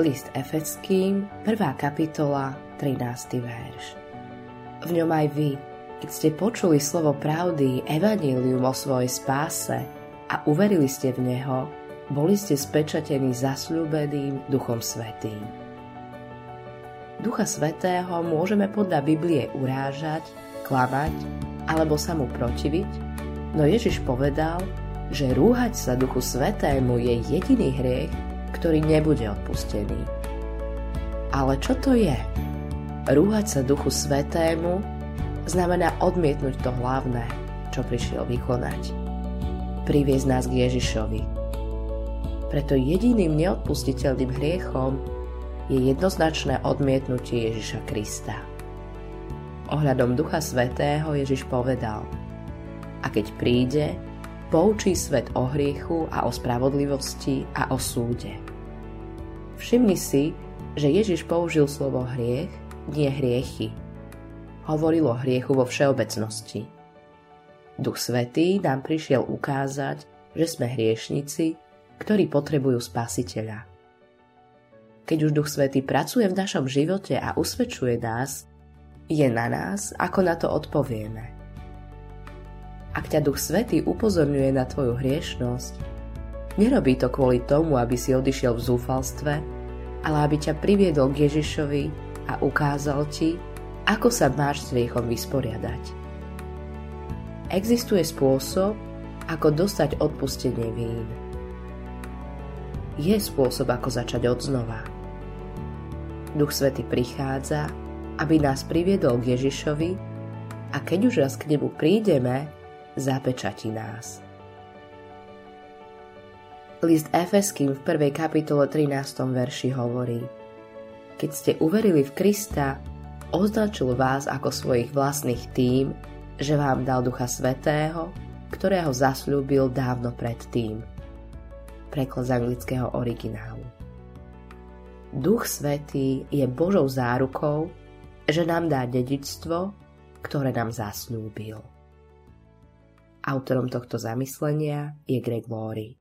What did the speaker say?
List Efeckým, 1. kapitola, 13. verš. V ňom aj vy, keď ste počuli slovo pravdy, evanílium o svojej spáse a uverili ste v Neho, boli ste spečatení zasľúbeným Duchom Svetým. Ducha Svetého môžeme podľa Biblie urážať, klamať alebo sa mu protiviť, no Ježiš povedal, že rúhať sa Duchu Svetému je jediný hriech, ktorý nebude odpustený. Ale čo to je? Rúhať sa Duchu Svetému znamená odmietnúť to hlavné, čo prišiel vykonať. Priviesť nás k Ježišovi. Preto jediným neodpustiteľným hriechom je jednoznačné odmietnutie Ježiša Krista. Ohľadom Ducha Svetého Ježiš povedal A keď príde, poučí svet o hriechu a o spravodlivosti a o súde. Všimni si, že Ježiš použil slovo hriech, nie hriechy. Hovoril o hriechu vo všeobecnosti. Duch Svetý nám prišiel ukázať, že sme hriešnici, ktorí potrebujú spasiteľa. Keď už Duch Svetý pracuje v našom živote a usvedčuje nás, je na nás, ako na to odpovieme – ak ťa Duch Svetý upozorňuje na tvoju hriešnosť, nerobí to kvôli tomu, aby si odišiel v zúfalstve, ale aby ťa priviedol k Ježišovi a ukázal ti, ako sa máš s hriechom vysporiadať. Existuje spôsob, ako dostať odpustenie vín. Je spôsob, ako začať od znova. Duch Svety prichádza, aby nás priviedol k Ježišovi a keď už raz k nemu prídeme, zapečatí nás. List Efeským v 1. kapitole 13. verši hovorí Keď ste uverili v Krista, označil vás ako svojich vlastných tým, že vám dal Ducha Svetého, ktorého zasľúbil dávno predtým. Preklad z anglického originálu. Duch Svetý je Božou zárukou, že nám dá dedičstvo, ktoré nám zasľúbil. Autorom tohto zamyslenia je Greg Laurie.